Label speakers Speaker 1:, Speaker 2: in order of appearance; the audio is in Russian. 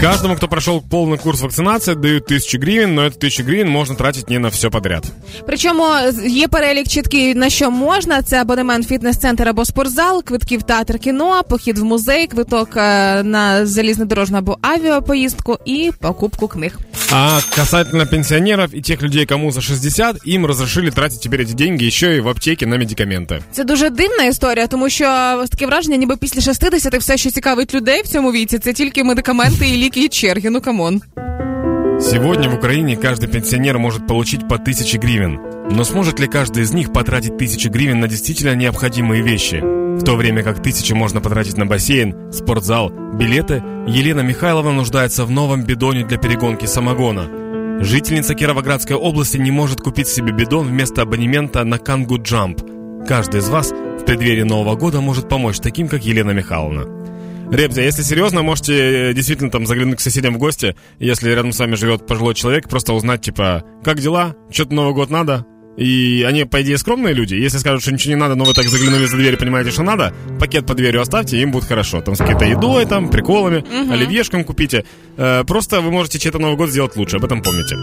Speaker 1: Каждому, кто прошел полный курс вакцинации, дают тисячу гривень, но эту тисячу гривень можна тратити не на все подряд.
Speaker 2: Причому є перелік чіткий на що можна. Це абонемент фітнес-центр або спортзал, квитки в театр кіно, похід в музей, квиток е, на залізнодорожну або авіапоїздку і покупку книг.
Speaker 1: А касательно пенсионеров и тех людей, кому за 60, им разрешили тратить теперь эти деньги еще и в аптеке на медикаменты.
Speaker 2: Це дуже дивна історія, тому що таке враження, ніби після 60 все, що цікавить людей в цьому віці, це тільки медикаменти і ліки і черги. Ну камон.
Speaker 1: Сегодня в Украине каждый пенсионер может получить по 1000 гривен. Но сможет ли каждый из них потратить 1000 гривен на действительно необходимые вещи? В то время как тысячи можно потратить на бассейн, спортзал, билеты, Елена Михайловна нуждается в новом бидоне для перегонки самогона. Жительница Кировоградской области не может купить себе бидон вместо абонемента на Кангу Джамп. Каждый из вас в преддверии Нового года может помочь таким, как Елена Михайловна. Ребзя, если серьезно, можете э, действительно там заглянуть к соседям в гости, если рядом с вами живет пожилой человек, просто узнать, типа, как дела, что-то Новый год надо, и они, по идее, скромные люди. Если скажут, что ничего не надо, но вы так заглянули за дверь и понимаете, что надо, пакет под дверью оставьте, им будет хорошо. Там с какой-то едой, там, приколами, угу. оливьешком купите. Э, просто вы можете чей-то Новый год сделать лучше, об этом помните.